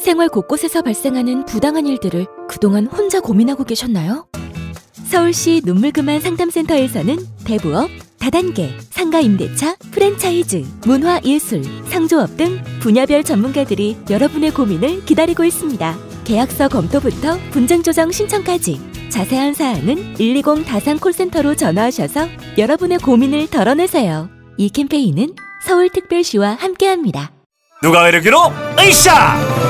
생활 곳곳에서 발생하는 부당한 일들을 그동안 혼자 고민하고 계셨나요? 서울시 눈물그만 상담센터에서는 대부업, 다단계, 상가 임대차, 프랜차이즈, 문화 예술, 상조업 등 분야별 전문가들이 여러분의 고민을 기다리고 있습니다. 계약서 검토부터 분쟁 조정 신청까지 자세한 사항은 120 다산 콜센터로 전화하셔서 여러분의 고민을 덜어내세요. 이 캠페인은 서울특별시와 함께합니다. 누가 이르기로 으쌰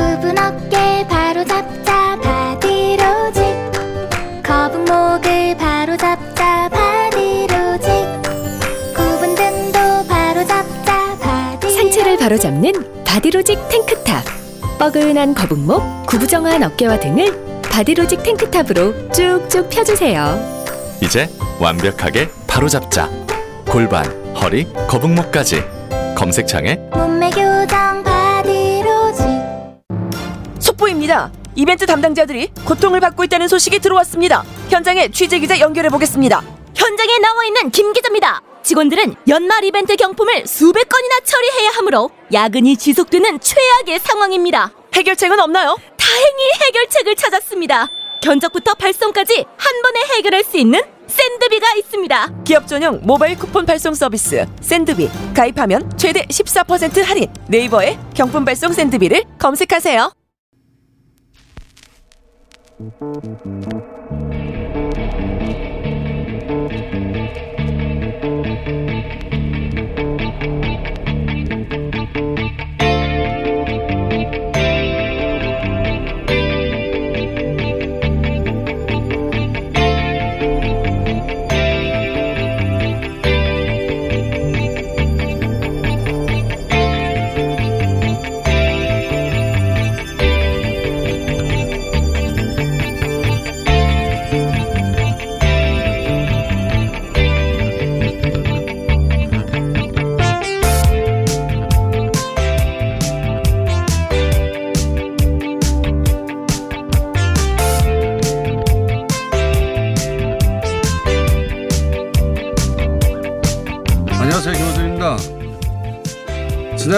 바로잡는 바디로직 탱크탑. 뻐근한 거북목, 구부정한 어깨와 등을 바디로직 탱크탑으로 쭉쭉 펴주세요. 이제 완벽하게 바로잡자. 골반, 허리, 거북목까지. 검색창에 몸매 교정 바디로직 속보입니다. 이벤트 담당자들이 고통을 받고 있다는 소식이 들어왔습니다. 현장에 취재 기자 연결해 보겠습니다. 현장에 나와 있는 김 기자입니다. 직원들은 연말 이벤트 경품을 수백 건이나 처리해야 하므로 야근이 지속되는 최악의 상황입니다. 해결책은 없나요? 다행히 해결책을 찾았습니다. 견적부터 발송까지 한 번에 해결할 수 있는 샌드비가 있습니다. 기업 전용 모바일 쿠폰 발송 서비스 샌드비 가입하면 최대 14% 할인. 네이버에 경품 발송 샌드비를 검색하세요.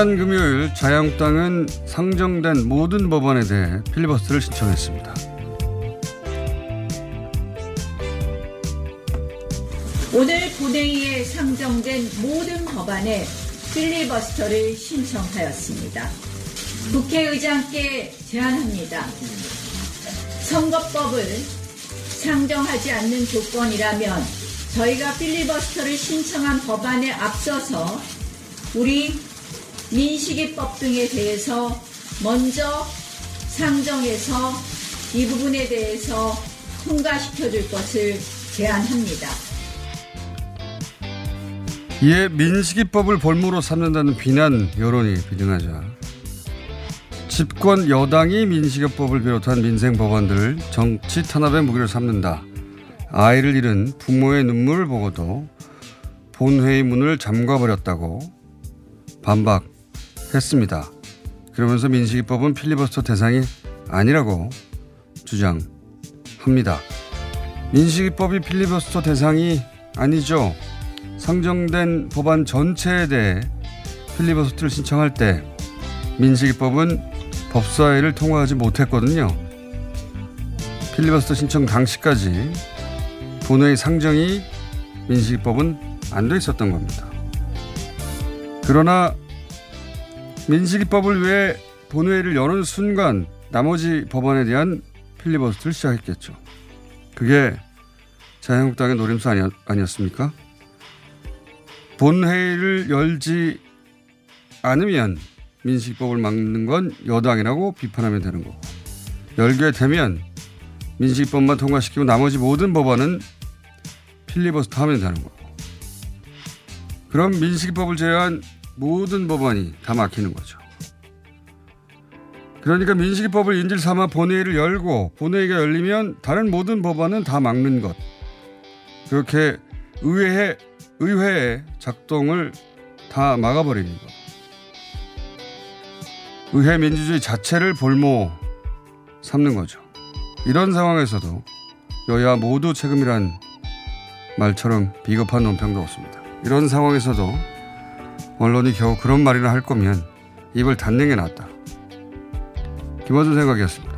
지난 금요일 자유한국당은 상정된 모든 법안에 대해 필리버스터를 신청했습니다. 오늘 본회의에 상정된 모든 법안에 필리버스터를 신청하였습니다. 국회의장께 제안합니다. 선거법을 상정하지 않는 조건이라면 저희가 필리버스터를 신청한 법안에 앞서서 우리 민식이법 등에 대해서 먼저 상정해서 이 부분에 대해서 통과시켜 줄 것을 제안합니다. 이에 민식이법을 볼모로 삼는다는 비난 여론이 비등하자 집권 여당이 민식이법을 비롯한 민생 법안들을 정치 탄압의 무기로 삼는다. 아이를 잃은 부모의 눈물을 보고도 본회의 문을 잠가버렸다고 반박 했습니다. 그러면서 민식이법은 필리버스터 대상이 아니라고 주장합니다. 민식이법이 필리버스터 대상이 아니죠. 상정된 법안 전체에 대해 필리버스터를 신청할 때 민식이법은 법사위를 통과하지 못했거든요. 필리버스터 신청 당시까지 본회의 상정이 민식이법은 안 돼 있었던 겁니다. 그러나 민식이법을 위해 본회의를 여는 순간 나머지 법안에 대한 필리버스터를 시작했겠죠. 그게 자유한국당의 노림수 아니었, 아니었습니까? 본회의를 열지 않으면 민식이법을 막는 건 여당이라고 비판하면 되는 거고 열게 되면 민식이법만 통과시키고 나머지 모든 법안은 필리버스터 하면 되는 거고 그럼 민식이법을 제외한 모든 법안이 다 막히는 거죠. 그러니까 민식이법을 인질 삼아 본회의를 열고 본회의가 열리면 다른 모든 법안은 다 막는 것. 그렇게 의회 의회의 작동을 다 막아버리는 것. 의회 민주주의 자체를 볼모 삼는 거죠. 이런 상황에서도 여야 모두 책임이란 말처럼 비겁한 논평도 없습니다. 이런 상황에서도 언론이 겨우 그런 말이나 할 거면 입을 닫는 게 낫다. 김원준 생각이었습니다.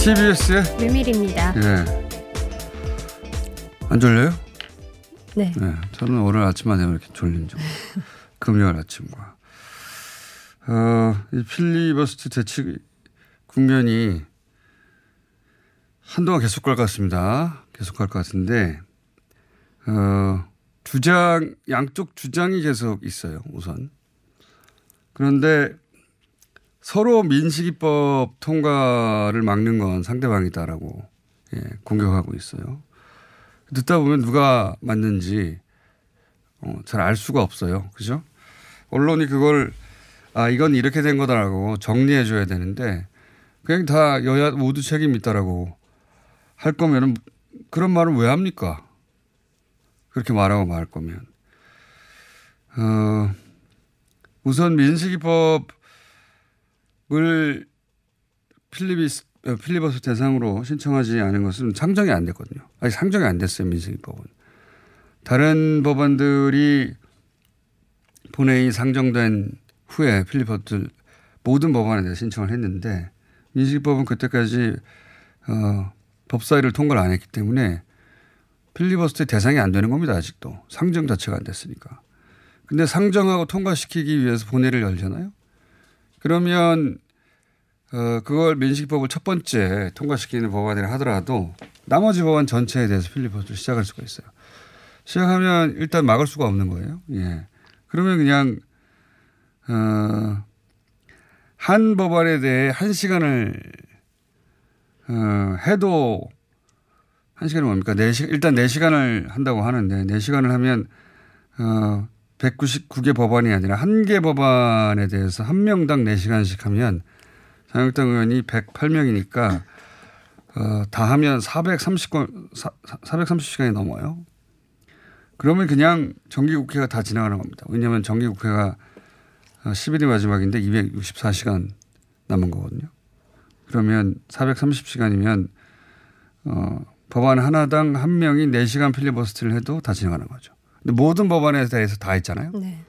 TBS의 묘밀입니다. 예. 안 졸려요? 네. 네. 저는 오늘 아침만 되면 이렇게 졸린 죠 금요일 아침과. 어, 이 필리버스트 대치 국면이 한동안 계속 갈 것 같습니다. 계속 갈 것 같은데, 어, 주장, 양쪽 주장이 계속 있어요, 우선. 그런데 서로 민식이법 통과를 막는 건 상대방이다라고 예, 공격하고 있어요. 듣다 보면 누가 맞는지 어, 잘 알 수가 없어요. 그죠? 언론이 그걸 아 이건 이렇게 된 거다라고 정리해 줘야 되는데 그냥 다 여야 모두 책임 있다라고 할 거면은 그런 말은 왜 합니까? 그렇게 말하고 말 거면 어, 우선 민식이법을 필리비스 어, 필리버스 대상으로 신청하지 않은 것은 상정이 안 됐거든요. 아직 상정이 안 됐어요 민식이법은. 다른 법안들이 본회의 상정된 후에 필리버스 모든 법안에 대해 신청을 했는데 민식이법은 그때까지 어, 법사위를 통과를 안 했기 때문에 필리버스터 대상이 안 되는 겁니다. 아직도 상정 자체가 안 됐으니까. 근데 상정하고 통과시키기 위해서 본회의를 열잖아요. 그러면 어, 그걸 민식법을 첫 번째 통과시키는 법안이라 하더라도 나머지 법안 전체에 대해서 필리버스터를 시작할 수가 있어요. 시작하면 일단 막을 수가 없는 거예요. 예. 그러면 그냥 어, 한 법안에 대해 한 시간을 어, 해도 한 시간이 뭡니까? 네 시, 일단 네 시간을 한다고 하는데 네 시간을 하면 어, 199개 법안이 아니라 한 개 법안에 대해서 한 명당 네 시간씩 하면 자유한국당 의원이 108명이니까 어, 다 하면 430건, 430시간이 넘어요. 그러면 그냥 정기국회가 다 지나가는 겁니다. 왜냐하면 정기국회가 10일이 마지막인데 264시간 남은 거거든요. 그러면 430시간이면 어, 법안 하나당 한 명이 4시간 필리버스트를 해도 다 지나가는 거죠. 근데 모든 법안에 대해서 다 했잖아요. 네.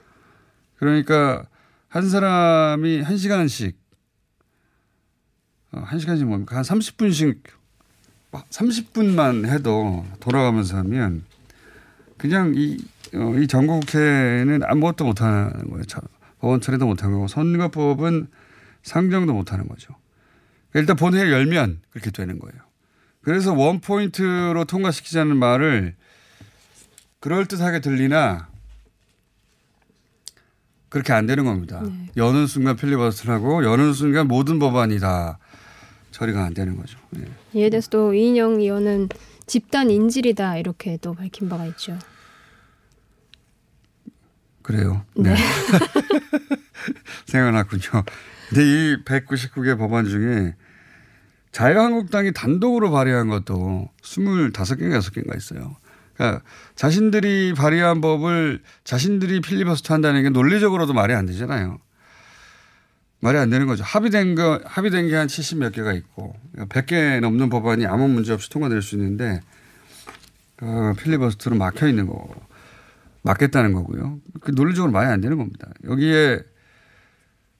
그러니까 한 사람이 한 시간씩 어, 한 시간씩 뭡니까? 한 30분씩 30분만 해도 돌아가면서 하면 그냥 이, 어, 이 전국국회는 아무것도 못하는 거예요. 법원 처리도 못하는 거고 선거법은 상정도 못하는 거죠. 일단 본회의 열면 그렇게 되는 거예요. 그래서 원포인트로 통과시키자는 말을 그럴듯하게 들리나 그렇게 안 되는 겁니다. 네. 여는 순간 필리버스를 하고 여는 순간 모든 법안이 다 처리가 안 되는 거죠. 네. 이에 대해서도 이인영 의원은 집단 인질이다 이렇게 또 밝힌 바가 있죠. 그래요. 네. 네. 생각났군요. 근데 이 199개 법안 중에 자유한국당이 단독으로 발의한 것도 25개인가 6개인가 있어요. 그러니까 자신들이 발의한 법을 자신들이 필리버스터 한다는 게 논리적으로도 말이 안 되잖아요. 말이 안 되는 거죠. 합의된 거, 합의된 게 한 70 몇 개가 있고, 100개 그러니까 넘는 법안이 아무 문제 없이 통과될 수 있는데, 그 필리버스터로 막혀 있는 거, 막겠다는 거고요. 그 논리적으로 말이 안 되는 겁니다. 여기에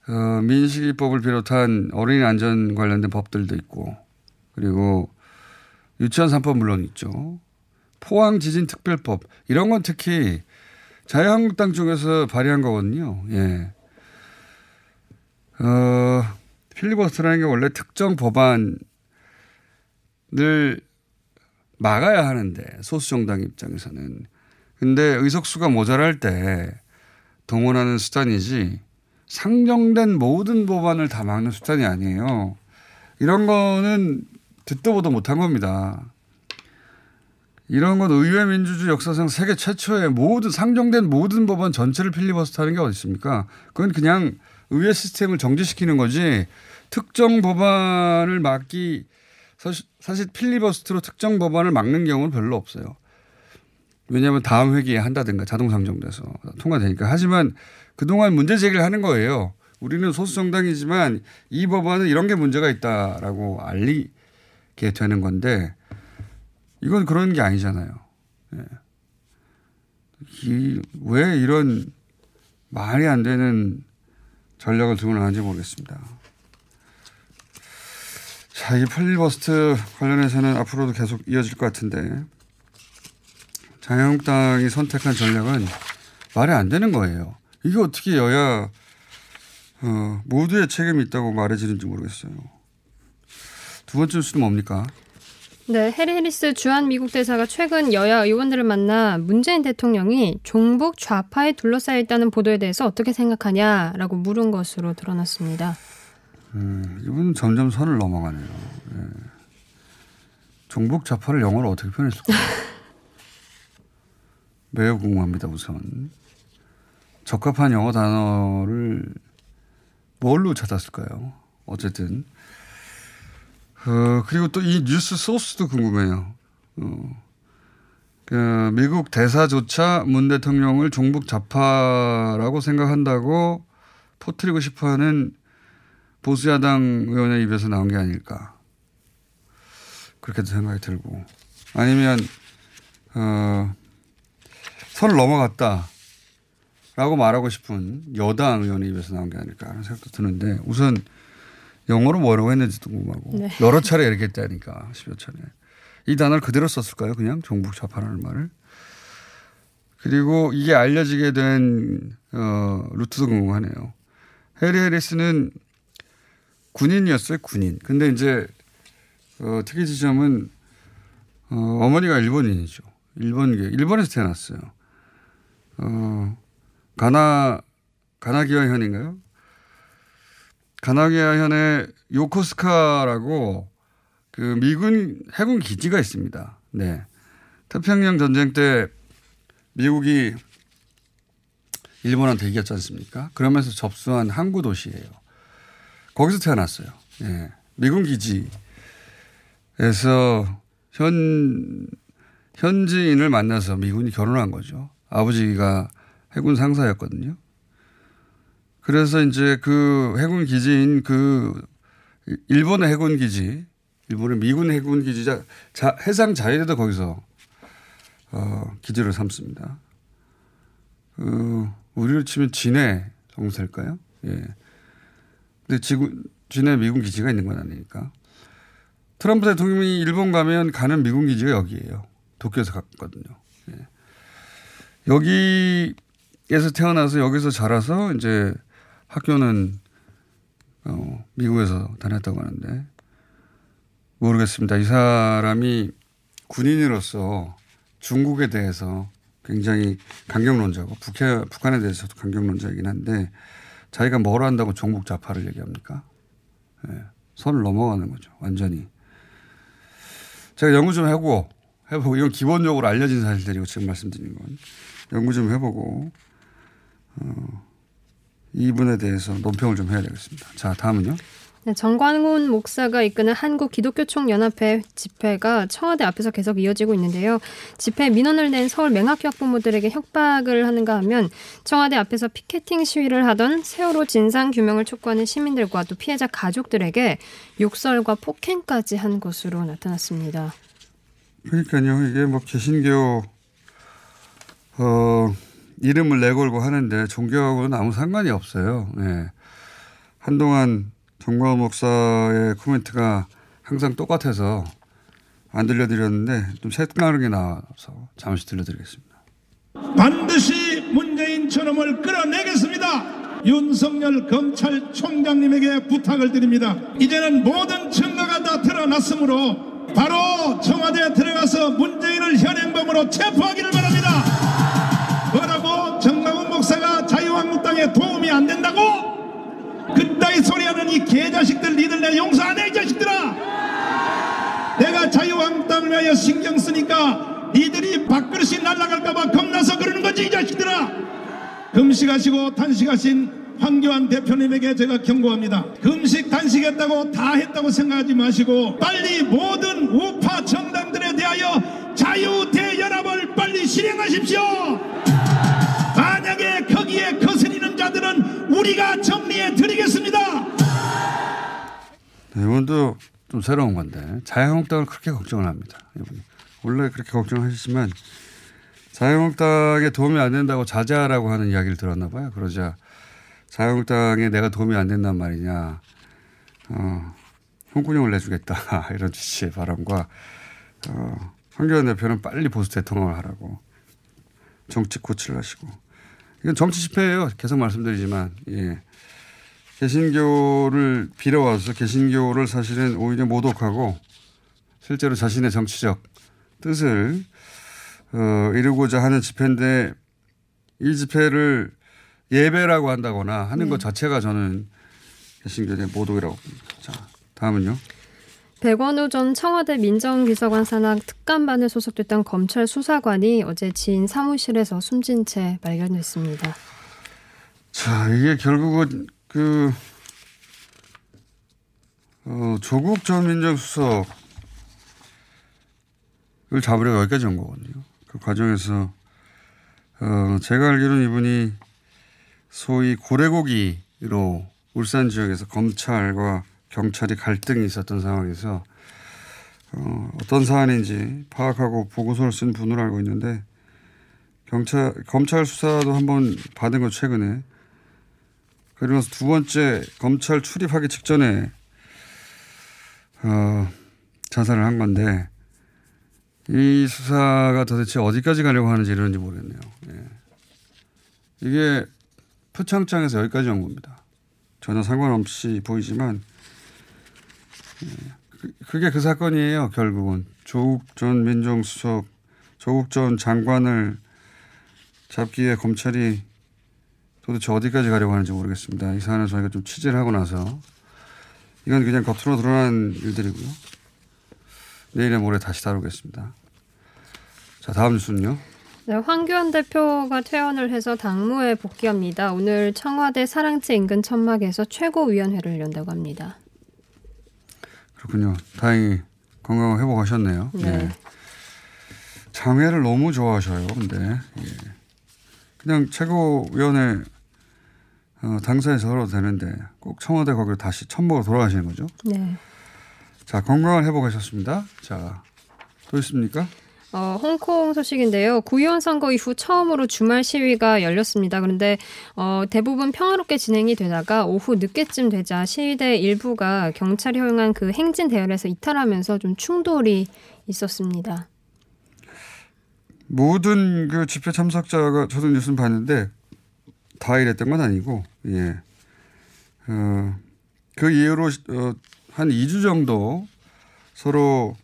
어, 민식이법을 비롯한 어린이 안전 관련된 법들도 있고 그리고 유치원 3법 물론 있죠. 포항 지진 특별법 이런 건 특히 자유한국당 쪽에서 발의한 거거든요. 예. 어, 필리버스터라는 게 원래 특정 법안을 막아야 하는데 소수 정당 입장에서는 근데 의석수가 모자랄 때 동원하는 수단이지 상정된 모든 법안을 다 막는 수단이 아니에요. 이런 거는 듣도 보도 못한 겁니다. 이런 건 의회 민주주의 역사상 세계 최초의 모든 상정된 모든 법안 전체를 필리버스터하는 게 어디 있습니까? 그건 그냥 의회 시스템을 정지시키는 거지 특정 법안을 막기 사실, 필리버스터로 특정 법안을 막는 경우는 별로 없어요. 왜냐하면 다음 회기에 한다든가 자동 상정돼서 통과되니까. 하지만 그동안 문제 제기를 하는 거예요. 우리는 소수 정당이지만 이 법안은 이런 게 문제가 있다라고 알리게 되는 건데 이건 그런 게 아니잖아요. 예. 이, 왜 이런 말이 안 되는 전략을 들고 나는지 모르겠습니다. 자, 이 필리버스터 관련해서는 앞으로도 계속 이어질 것 같은데 자유한국당이 선택한 전략은 말이 안 되는 거예요. 이게 어떻게 여야 어, 모두의 책임이 있다고 말해지는지 모르겠어요. 두 번째 뉴스는 뭡니까? 네, 해리 해리스 주한 미국 대사가 최근 여야 의원들을 만나 문재인 대통령이 종북 좌파에 둘러싸여 있다는 보도에 대해서 어떻게 생각하냐라고 물은 것으로 드러났습니다. 음, 이분은 점점 선을 넘어가네요. 예. 종북 좌파를 영어로 어떻게 표현했을까요? 매우 궁금합니다, 우선. 적합한 영어 단어를 뭘로 찾았을까요? 어쨌든. 어, 그리고 또 이 뉴스 소스도 궁금해요. 어, 그 미국 대사조차 문 대통령을 종북 좌파라고 생각한다고 퍼뜨리고 싶어 하는 보수야당 의원의 입에서 나온 게 아닐까. 그렇게도 생각이 들고. 아니면, 어, 선을 넘어갔다. 라고 말하고 싶은 여당 의원의 입에서 나온 게 아닐까 하는 생각도 드는데 우선 영어로 뭐라고 했는지도 궁금하고 네. 여러 차례 이렇게 했다니까 10여 차례. 이 단어를 그대로 썼을까요? 그냥 종북 좌파라는 말을. 그리고 이게 알려지게 된 어, 루트도 궁금하네요. 해리 해리스는 군인이었어요, 군인. 근데 이제 어, 특이 지점은 어, 어머니가 일본인이죠. 일본계. 일본에서 태어났어요. 어, 가나 가나기와 현인가요? 가나기와 현의 요코스카라고 그 미군 해군 기지가 있습니다. 네. 태평양 전쟁 때 미국이 일본한테 이겼지 않습니까? 그러면서 접수한 항구 도시예요. 거기서 태어났어요. 예. 미군 기지에서 현 현지인을 만나서 미군이 결혼한 거죠. 아버지가 해군 상사였거든요. 그래서 이제 그 해군 기지인 그 일본의 해군 기지, 일본의 미군 해군 기지자 자, 해상 자위대도 거기서 어, 기지를 삼습니다. 그 우리로 치면 진해 정도 될까요? 예. 근데 지구 진해 미군 기지가 있는 건 아니니까. 트럼프 대통령이 일본 가면 가는 미군 기지가 여기예요. 도쿄에서 갔거든요. 예. 여기에서 태어나서 여기서 자라서 이제 학교는 어, 미국에서 다녔다고 하는데 모르겠습니다. 이 사람이 군인으로서 중국에 대해서 굉장히 강경론자고 북해, 북한에 대해서도 강경론자이긴 한데 자기가 뭘 한다고 종북 좌파를 얘기합니까? 예, 선을 넘어가는 거죠. 완전히. 제가 연구 좀 해보고 해보고 이건 기본적으로 알려진 사실들이고 지금 말씀드린 건 연구 좀 해보고 어, 이분에 대해서 논평을 좀 해야 되겠습니다. 자 다음은요. 네, 정관훈 목사가 이끄는 한국 기독교 총연합회 집회가 청와대 앞에서 계속 이어지고 있는데요. 집회 민원을 낸 서울 맹학교 학부모들에게 협박을 하는가 하면 청와대 앞에서 피켓팅 시위를 하던 세월호 진상 규명을 촉구하는 시민들과 또 피해자 가족들에게 욕설과 폭행까지 한 것으로 나타났습니다. 그러니까요. 이게 뭐 개신교 어 이름을 내걸고 하는데 종교하고는 아무 상관이 없어요. 예. 한동안 정광훈 목사의 코멘트가 항상 똑같아서 안 들려드렸는데 좀 색다르게 나와서 잠시 들려드리겠습니다. 반드시 문재인 저놈을 끌어내겠습니다. 윤석열 검찰총장님에게 부탁을 드립니다. 이제는 모든 증거가 다 드러났으므로 바로 청와대에 들어가서 문재인을 현행범으로 체포하기를 그따위 소리하는 이 개자식들 니들 내 용서 안 해 이 자식들아! 내가 자유한국당을 위하여 신경 쓰니까 니 날아갈까봐 겁나서 그러는 거지 이 자식들아! 금식하시고 단식하신 황교안 대표님에게 제가 경고합니다. 금식 단식했다고 다 했다고 생각하지 마시고 빨리 모든 우파 정당들에 대하여 자유 대연합을 빨리 실행하십시오! 만약에 거기에 거스리는 자들은 우리가 정리해 드리겠습니다 네, 이번도 좀 새로운 건데 자유한국당을 그렇게 걱정을 합니다. 이분이. 원래 그렇게 걱정하시지만 자유한국당에 도움이 안 된다고 자제하라고 하는 이야기를 들었나 봐요. 그러자 자유한국당에 내가 도움이 안 된단 말이냐. 어, 홍군형을 내주겠다. 이런 취지의 발언과 어, 황교안 대표는 빨리 보수 대통령을 하라고 정치 코치를 하시고 이건 정치 집회예요. 계속 말씀드리지만 예. 개신교를 빌어와서 개신교를 사실은 오히려 모독하고 실제로 자신의 정치적 뜻을 어, 이루고자 하는 집회인데 이 집회를 예배라고 한다거나 하는 것 자체가 저는 개신교의 모독이라고 봅니다. 자, 다음은요. 백원우 전 청와대 민정비서관 산하 특감반에 소속됐던 검찰 수사관이 어제 지인 사무실에서 숨진 채 발견됐습니다. 자, 이게 결국은 그, 어, 조국 전 민정수석을 잡으려고 여기까지 온 거거든요. 그 과정에서, 어, 제가 알기로는 이분이 소위 고래고기로 울산 지역에서 검찰과 경찰이 갈등이 있었던 상황에서 어, 어떤 사안인지 파악하고 보고서를 쓴 분으로 알고 있는데 경찰 검찰 수사도 한번 받은 거 최근에 그리고 두 번째 검찰 출입하기 직전에 어, 자살을 한 건데 이 수사가 도대체 어디까지 가려고 하는지 이러는지 모르겠네요. 예. 이게 표창장에서 여기까지 온 겁니다. 전혀 상관없이 보이지만 예. 그- 그게 그 사건이에요. 결국은 조국 전 민정수석, 조국 전 장관을 잡기 위해 검찰이 도대체 어디까지 가려고 하는지 모르겠습니다. 이 사안을 저희가 좀 취재를 하고 나서 이건 그냥 겉으로 드러난 일들이고요. 내일에 모레 다시 다루겠습니다. 자, 다음 뉴스는요. 네, 황교안 대표가 퇴원을 해서 당무에 복귀합니다. 오늘 청와대 사랑채 인근 천막에서 최고위원회를 연다고 합니다. 그렇군요. 다행히 건강 회복하셨네요. 네. 장애를 너무 좋아하셔요. 근데 예. 그냥 최고위원회 어, 당사에서 하러도 되는데 꼭 청와대 거기로 다시 천목으로 돌아가시는 거죠. 네. 자 건강을 회복하셨습니다. 자또 있습니까? 어, 홍콩 소식인데요. 구의원 선거 이후 처음으로 주말 시위가 열렸습니다. 그런데 어, 대부분 평화롭게 진행이 되다가 오후 늦게쯤 되자 시위대 일부가 경찰이 허용한 그 행진 대열에서 이탈하면서 좀 충돌이 있었습니다. 모든 그 집회 참석자가 저도 뉴스 봤는데 다 이랬던 건 아니고 예. 어, 그 이후로 어, 한 2주 정도 서로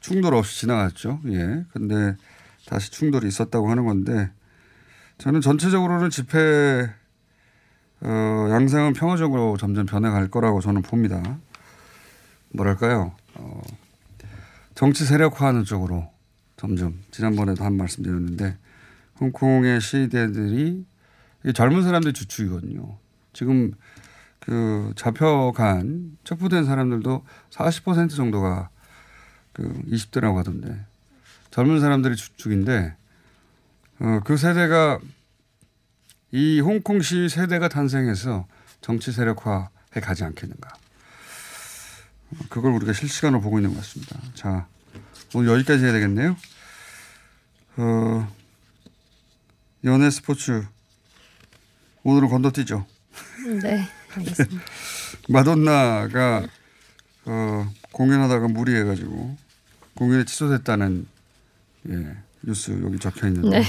충돌 없이 지나갔죠. 예. 근데 다시 충돌이 있었다고 하는 건데 저는 전체적으로는 집회 어, 양상은 평화적으로 점점 변해갈 거라고 저는 봅니다. 뭐랄까요? 어, 정치 세력화하는 쪽으로 점점 지난번에도 한 말씀 드렸는데 홍콩의 시위대들이 이게 젊은 사람들이 주축이거든요. 지금 그 잡혀간 척부된 사람들도 40% 정도가 그 20대라고 하던데 젊은 사람들이 주축인데 어, 그 세대가 이 홍콩 시위 세대가 탄생해서 정치 세력화해 가지 않겠는가. 어, 그걸 우리가 실시간으로 보고 있는 것 같습니다. 자, 오늘 여기까지 해야 되겠네요. 어, 연애 스포츠 오늘은 건너뛰죠. 네, 알겠습니다. 마돈나가 어, 공연하다가 무리해가지고 공연이 취소됐다는 예, 뉴스 여기 적혀 있는데 네.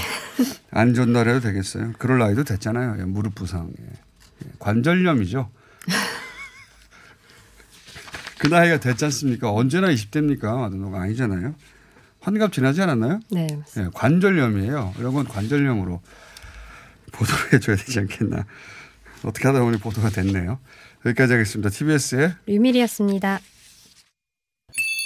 안 전달해도 되겠어요? 그럴 나이도 됐잖아요. 예, 무릎 부상, 예. 예, 관절염이죠. 그 나이가 됐지 않습니까? 언제나 20대입니까? 마돈나가 아니잖아요. 환갑 지나지 않았나요? 네, 예, 관절염이에요. 이런 건 관절염으로 보도를 해줘야 되지 않겠나. 어떻게 하다 보니 보도가 됐네요. 여기까지 하겠습니다. TBS의 류밀이었습니다.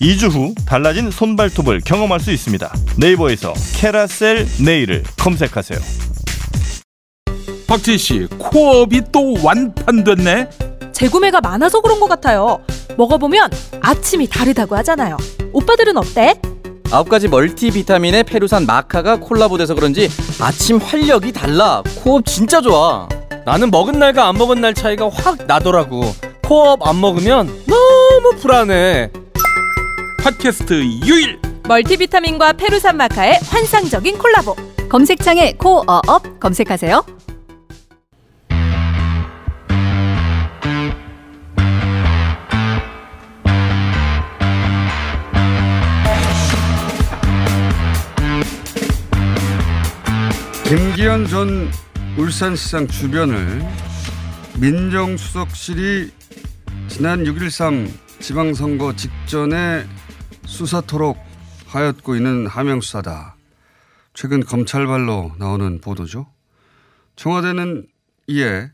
2주 후 달라진 손발톱을 경험할 수 있습니다 네이버에서 Kerasal Nail을 검색하세요 박지희 씨, 코업이 또 완판됐네. 재구매가 많아서 그런 것 같아요. 먹어보면 아침이 다르다고 하잖아요. 오빠들은 어때? 아홉 가지 멀티비타민의 페루산 마카가 콜라보돼서 그런지 아침 활력이 달라. 코업 진짜 좋아. 나는 먹은 날과 안 먹은 날 차이가 확 나더라고. 코업 안 먹으면 너무 불안해. 팟캐스트 유일 멀티비타민과 페루산 마카의 환상적인 콜라보. 검색창에 코어업 검색하세요. 김기현 전 울산시장 주변을 민정수석실이 지난 6.13 지방선거 직전에 수사토록 하였고 있는 하명수사다. 최근 검찰발로 나오는 보도죠. 청와대는 이에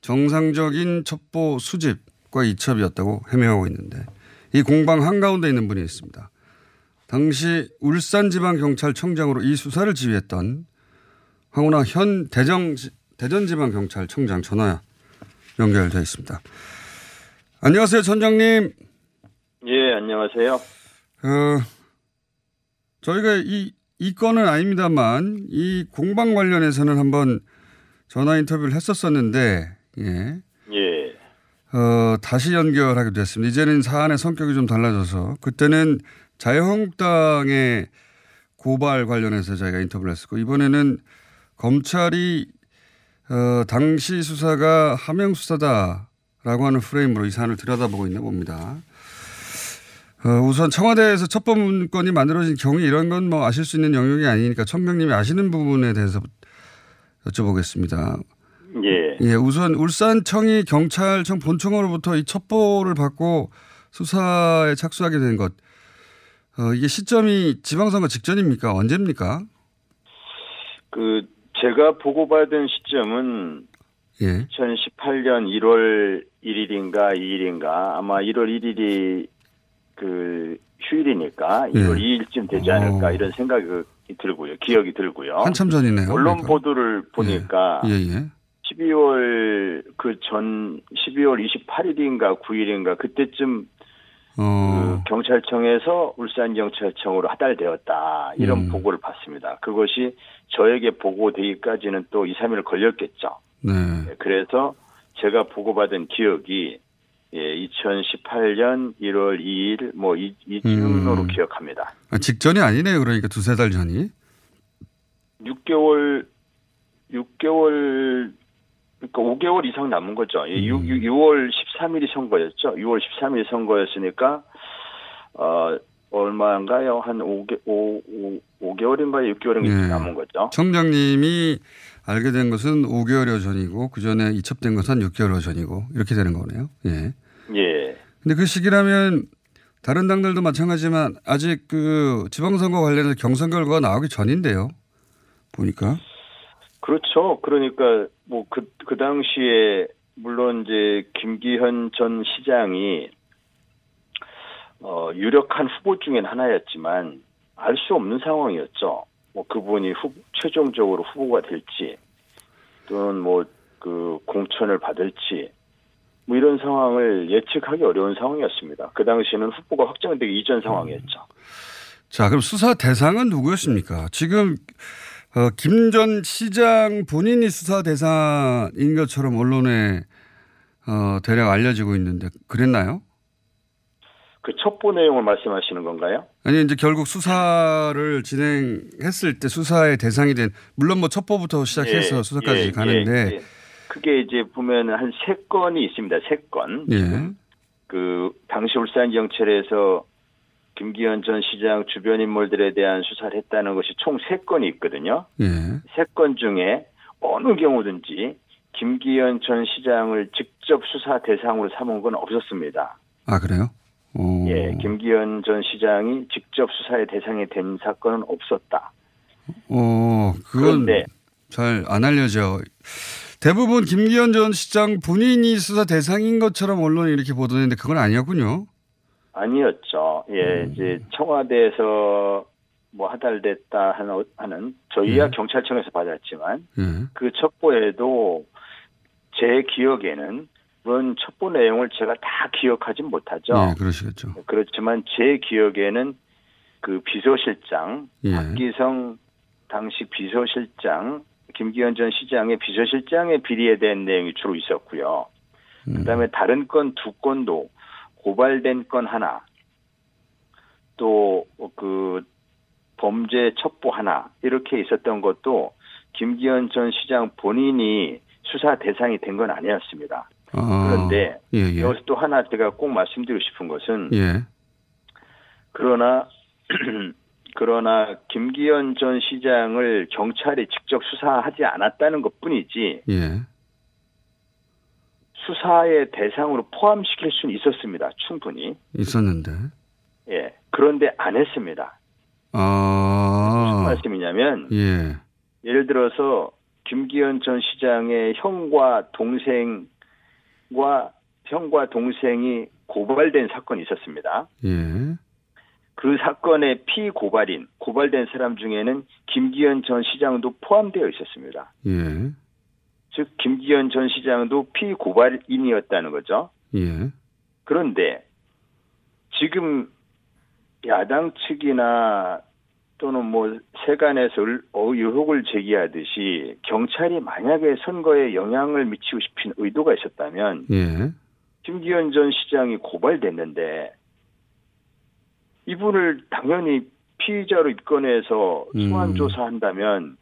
정상적인 첩보 수집과 이첩이었다고 해명하고 있는데 이 공방 한가운데 있는 분이 있습니다. 당시 울산지방경찰청장으로 이 수사를 지휘했던 황운하 현 대정, 대전지방경찰청장 전화 연결되어 있습니다. 안녕하세요, 전장님. 예, 안녕하세요. 어, 저희가 이, 이 건은 아닙니다만 이 공방 관련해서는 한번 전화 인터뷰를 했었었는데, 예. 예. 어, 다시 연결하게 됐습니다. 이제는 사안의 성격이 좀 달라져서 그때는 자유한국당의 고발 관련해서 저희가 인터뷰를 했었고 이번에는 검찰이 어, 당시 수사가 하명 수사다라고 하는 프레임으로 이 사안을 들여다보고 있나 봅니다. 어, 우선 청와대에서 첫 번건이 만들어진 경위 이런 건 뭐 아실 수 있는 영역이 아니니까 청명님이 아시는 부분에 대해서 여쭤보겠습니다. 예. 예, 우선 울산청이 경찰청 본청으로부터 이 첩보를 받고 수사에 착수하게 된 것. 어, 이게 시점이 지방선거 직전입니까? 언제입니까? 그 제가 보고받은 시점은 예. 2018년 1월 1일인가 2일인가 아마 1월 1일이 그 휴일이니까 예. 1월 2일쯤 되지 않을까 어. 이런 생각이 들고요. 기억이 들고요. 한참 전이네요. 언론 그러니까. 보도를 보니까 예, 예. 12월 그 전 12월 28일인가 9일인가 그때쯤 어, 그 경찰청에서 울산 경찰청으로 하달되었다 이런 음. 보고를 받습니다. 그것이 저에게 보고되기까지는 또 2, 3일 걸렸겠죠. 네. 그래서 제가 보고받은 기억이 예, 2018년 1월 2일 뭐 이, 이쯤으로 음. 기억합니다. 아, 직전이 아니네요. 그러니까 두세 달 전이. 6개월 6개월 그러니까 5개월 이상 남은 거죠. 예, 음. 6, 6월 13일이 선거였죠. 6월 13일이 선거였으니까 어 얼마인가요? 한 5개 5, 5, 5개월인가 6개월인가 네. 남은 거죠. 청장님이 알게 된 것은 5개월 여 전이고 그 전에 이첩된 것은 한 6개월 여 전이고 이렇게 되는 거네요. 예. 예. 근데 그 시기라면 다른 당들도 마찬가지지만 아직 그 지방선거 관련해서 경선 결과가 나오기 전인데요. 보니까. 그렇죠. 그러니까 뭐 그 그 당시에 물론 이제 김기현 전 시장이 어 유력한 후보 중엔 하나였지만 알 수 없는 상황이었죠. 뭐 그분이 후, 최종적으로 후보가 될지 또는 뭐 그 공천을 받을지 뭐 이런 상황을 예측하기 어려운 상황이었습니다. 그 당시에는 후보가 확정되기 이전 상황이었죠. 자, 그럼 수사 대상은 누구였습니까? 지금 어, 김전 시장 본인이 수사 대상인 것처럼 언론에 어, 대략 알려지고 있는데 그랬나요? 그 첩보 내용을 말씀하시는 건가요? 아니 이제 결국 수사를 진행했을 때 수사의 대상이 된 물론 뭐 첩보부터 시작해서 예, 수사까지 예, 가는데 예, 예. 그게 이제 보면 한 세 건이 있습니다. 세 건. 예. 그 당시 울산 경찰에서 김기현 전 시장 주변 인물들에 대한 수사를 했다는 것이 총 세 건이 있거든요. 예. 세건 중에 어느 경우든지 김기현 전 시장을 직접 수사 대상으로 삼은 건 없었습니다. 아 그래요? 오. 예, 김기현 전 시장이 직접 수사의 대상이 된 사건은 없었다. 어, 그건 잘 안 알려져. 대부분 김기현 전 시장 본인이 수사 대상인 것처럼 언론이 이렇게 보도했는데 그건 아니었군요. 아니었죠. 예, 음. 이제 청와대에서 뭐 하달됐다 하는, 하는 저희야 예. 경찰청에서 받았지만 예. 그 첩보에도 제 기억에는 물론 첩보 내용을 제가 다 기억하진 못하죠. 예, 그러시겠죠. 그렇지만 제 기억에는 그 비서실장 예. 박기성 당시 비서실장 김기현 전 시장의 비서실장의 비리에 대한 내용이 주로 있었고요. 음. 그다음에 다른 건 두 건도 고발된 건 하나, 또 그 범죄 첩보 하나 이렇게 있었던 것도 김기현 전 시장 본인이 수사 대상이 된 건 아니었습니다. 아, 그런데 예, 예. 여기서 또 하나 제가 꼭 말씀드리고 싶은 것은 예. 그러나 그러나 김기현 전 시장을 경찰이 직접 수사하지 않았다는 것 뿐이지 예. 수사의 대상으로 포함시킬 수는 있었습니다. 충분히. 있었는데. 예. 그런데 안 했습니다. 무슨 아. 말씀이냐면 예. 예를 들어서 김기현 전 시장의 형과 동생과 형과 동생이 고발된 사건이 있었습니다. 예. 그 사건의 피고발인, 고발된 사람 중에는 김기현 전 시장도 포함되어 있었습니다. 예. 즉, 김기현 전 시장도 피고발인이었다는 거죠. 예. 그런데 지금 야당 측이나 또는 뭐 세간에서 을- 어, 의혹을 제기하듯이 경찰이 만약에 선거에 영향을 미치고 싶은 의도가 있었다면 예. 김기현 전 시장이 고발됐는데 이분을 당연히 피의자로 입건해서 소환 음. 조사한다면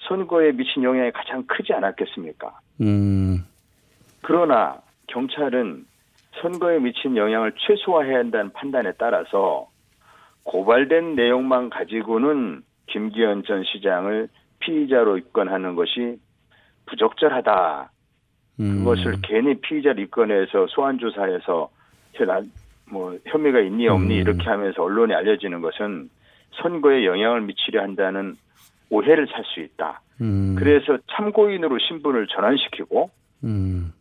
선거에 미친 영향이 가장 크지 않았겠습니까? 음. 그러나 경찰은 선거에 미친 영향을 최소화해야 한다는 판단에 따라서 고발된 내용만 가지고는 김기현 전 시장을 피의자로 입건하는 것이 부적절하다. 음. 그것을 괜히 피의자로 입건해서 소환 조사해서 현- 뭐 혐의가 있니 없니 음. 이렇게 하면서 언론에 알려지는 것은 선거에 영향을 미치려 한다는 오해를 살 수 있다. 음. 그래서 참고인으로 신분을 전환시키고 음.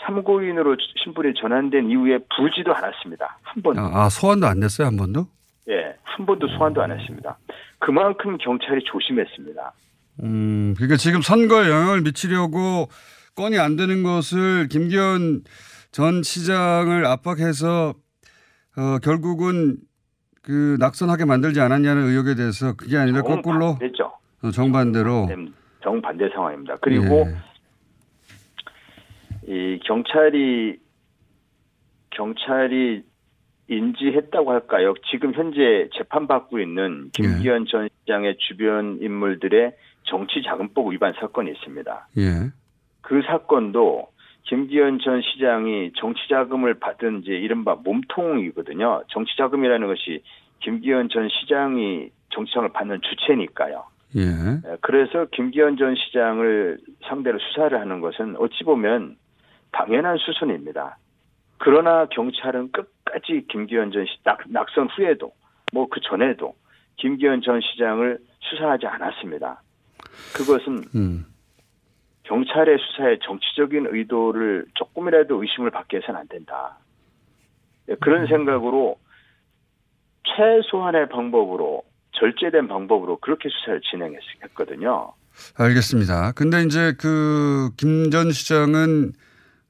참고인으로 신분이 전환된 이후에 부지도 않았습니다. 한 번. 아, 아, 소환도 안 됐어요, 한 번도? 예, 한 번도 소환도 안 했습니다. 그만큼 경찰이 조심했습니다. 음, 그러니까 지금 선거에 영향을 미치려고 건이 안 되는 것을 김기현 전 시장을 압박해서 어, 결국은 그 낙선하게 만들지 않았냐는 의혹에 대해서 그게 아니라 거꾸로 정반대죠. 어, 정반대로 정반대 상황입니다. 그리고 예. 이 경찰이 경찰이 인지했다고 할까요? 지금 현재 재판받고 있는 김기현 전 시장의 주변 인물들의 정치 자금법 위반 사건이 있습니다. 예. 그 사건도 김기현 전 시장이 정치 자금을 받은 이제 이른바 몸통이거든요. 정치 자금이라는 것이 김기현 전 시장이 정치자금을 받는 주체니까요. 예. 예, 그래서 김기현 전 시장을 상대로 수사를 하는 것은 어찌 보면 당연한 수순입니다. 그러나 경찰은 끝까지 김기현 전 시, 낙, 낙선 후에도 뭐 그 전에도 김기현 전 시장을 수사하지 않았습니다. 그것은 음. 경찰의 수사에 정치적인 의도를 조금이라도 의심을 받게 해서는 안 된다. 예, 그런 생각으로 최소한의 방법으로 절제된 방법으로 그렇게 수사를 진행했거든요. 알겠습니다. 근데 이제 그 김 전 시장은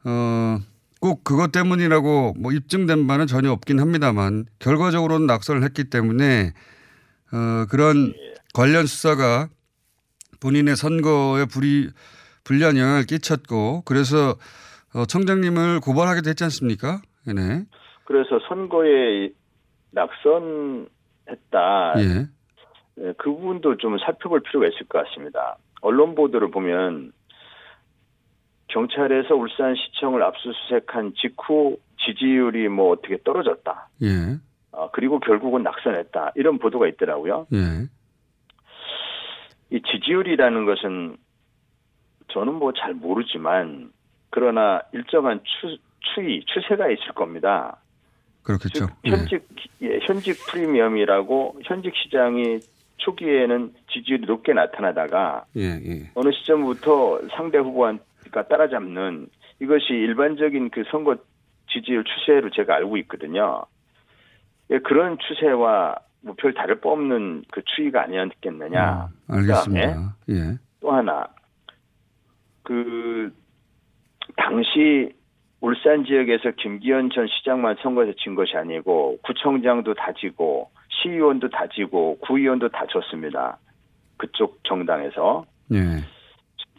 어, 꼭 그것 때문이라고 뭐 입증된 바는 전혀 없긴 합니다만 결과적으로는 낙선을 했기 때문에 어, 그런 관련 수사가 본인의 선거에 불이 불리한 영향을 끼쳤고 그래서 어, 청장님을 고발하기도 했지 않습니까? 네. 그래서 선거에 낙선했다. 예. 예, 그 부분도 좀 살펴볼 필요가 있을 것 같습니다. 언론 보도를 보면 경찰에서 울산시청을 압수수색한 직후 지지율이 뭐 어떻게 떨어졌다. 예. 아, 그리고 결국은 낙선했다. 이런 보도가 있더라고요. 예. 이 지지율이라는 것은 저는 뭐 잘 모르지만 그러나 일정한 추, 추이, 추세가 있을 겁니다. 그렇겠죠. 예. 현직 예, 현직 프리미엄이라고 현직 시장이 초기에는 지지율이 높게 나타나다가 예, 예. 어느 시점부터 상대 후보가 따라잡는 이것이 일반적인 그 선거 지지율 추세로 제가 알고 있거든요. 예, 그런 추세와 뭐 별 다를 바 없는 그 추이가 아니었겠느냐. 음, 알겠습니다. 예. 또 하나 그 당시 울산 지역에서 김기현 전 시장만 선거에서 진 것이 아니고 구청장도 다 지고 시의원도 다 지고 구의원도 다 졌습니다. 그쪽 정당에서 예.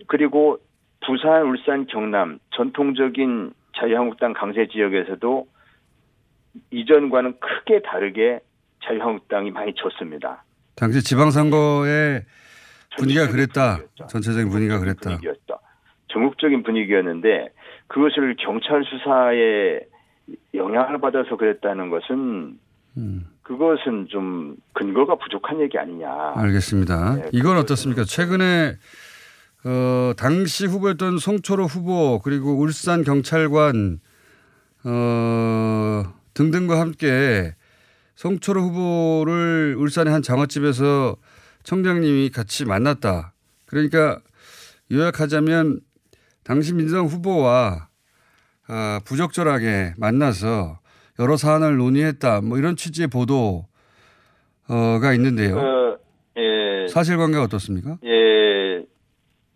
그리고 부산, 울산, 경남 전통적인 자유한국당 강세 지역에서도 이전과는 크게 다르게 자유한국당이 많이 졌습니다. 당시 지방선거의 분위기가 그랬다. 전체적인 분위기가 그랬다. 분위기였죠. 전국적인 분위기였는데 그것을 경찰 수사에 영향을 받아서 그랬다는 것은 음. 그것은 좀 근거가 부족한 얘기 아니냐. 알겠습니다. 네, 이건 어떻습니까? 최근에 어, 당시 후보였던 송초로 후보 그리고 울산 경찰관 어, 등등과 함께 송초로 후보를 울산의 한 장어집에서 청장님이 같이 만났다. 그러니까 요약하자면 당시 민주당 후보와 아, 부적절하게 만나서 여러 사안을 논의했다. 뭐 이런 취지의 보도가 있는데요. 어, 예, 사실관계가 어떻습니까? 예,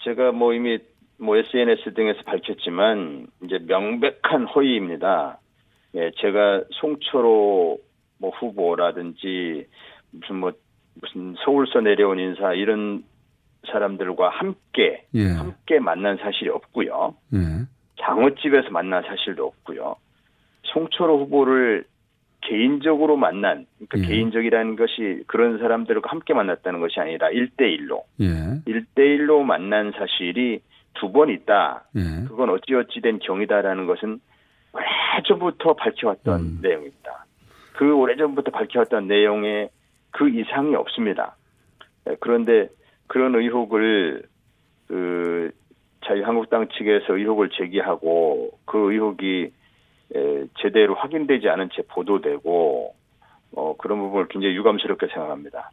제가 뭐 이미 뭐 SNS 등에서 밝혔지만 이제 명백한 허위입니다. 예, 제가 송초로 뭐 후보라든지 무슨 뭐 무슨 서울서 내려온 인사 이런 사람들과 함께 예. 함께 만난 사실이 없고요. 예. 장어집에서 만난 사실도 없고요. 송초로 후보를 개인적으로 만난, 그러니까 예. 개인적이라는 것이 그런 사람들과 함께 만났다는 것이 아니라 1대1로, 예. 1대1로 만난 사실이 두 번 있다. 예. 그건 어찌어찌 된 경이다라는 것은 오래전부터 밝혀왔던 음. 내용입니다. 그 오래전부터 밝혀왔던 내용에 그 이상이 없습니다. 예, 그런데 그런 의혹을 그 자유 한국당 측에서 의혹을 제기하고 그 의혹이 에, 제대로 확인되지 않은 채 보도되고 어, 그런 부분을 굉장히 유감스럽게 생각합니다.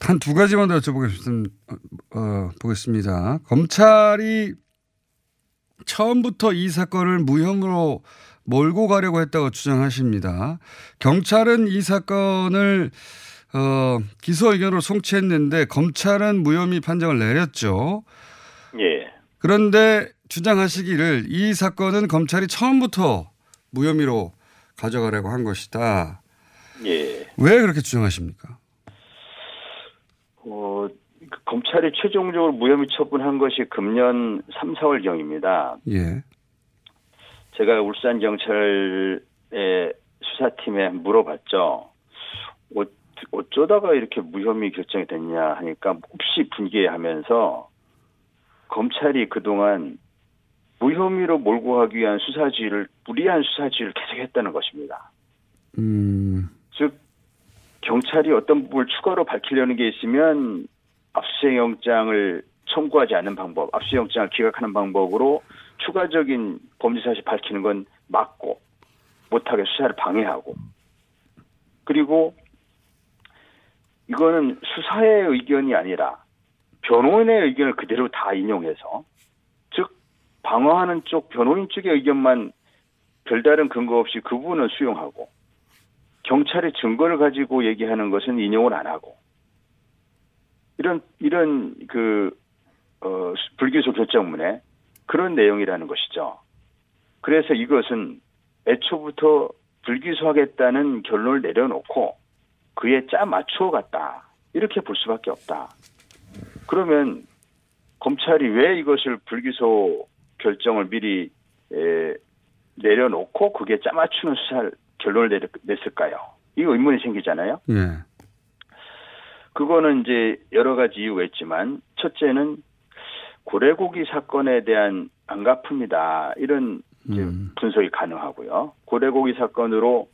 한두 가지만 더 여쭤보겠습니다. 어, 보겠습니다. 검찰이 처음부터 이 사건을 무혐의로 몰고 가려고 했다고 주장하십니다. 경찰은 이 사건을 어, 기소 의견으로 송치했는데 검찰은 무혐의 판정을 내렸죠. 예. 그런데 주장하시기를 이 사건은 검찰이 처음부터 무혐의로 가져가려고 한 것이다. 예. 왜 그렇게 주장하십니까? 어, 그 검찰이 최종적으로 무혐의 처분한 것이 금년 3, 4월경입니다. 예. 제가 울산 경찰의 수사팀에 물어봤죠. 어, 어쩌다가 이렇게 무혐의 결정이 됐냐 하니까 몹시 분개하면서 검찰이 그동안 무혐의로 몰고 가기 위한 수사지휘를 무리한 수사지휘를 계속했다는 것입니다. 음, 즉 경찰이 어떤 부분을 추가로 밝히려는 게 있으면 압수수색 영장을 청구하지 않는 방법, 압수수색 영장을 기각하는 방법으로 추가적인 범죄 사실 밝히는 건 막고 못하게 수사를 방해하고 그리고 이거는 수사의 의견이 아니라 변호인의 의견을 그대로 다 인용해서 즉 방어하는 쪽 변호인 쪽의 의견만 별다른 근거 없이 그 부분은 수용하고 경찰의 증거를 가지고 얘기하는 것은 인용을 안 하고 이런 이런 그 어, 불기소 결정문에 그런 내용이라는 것이죠. 그래서 이것은 애초부터 불기소하겠다는 결론을 내려놓고 그에 짜 맞추어 갔다. 이렇게 볼 수밖에 없다. 그러면 검찰이 왜 이것을 불기소 결정을 미리 에, 내려놓고 그게 짜맞추는 수사를 결론을 내렸, 냈을까요? 이 의문이 생기잖아요. 예. 그거는 이제 여러 가지 이유가 있지만 첫째는 고래고기 사건에 대한 안갚음이다 이런 이제 분석이 가능하고요. 고래고기 사건으로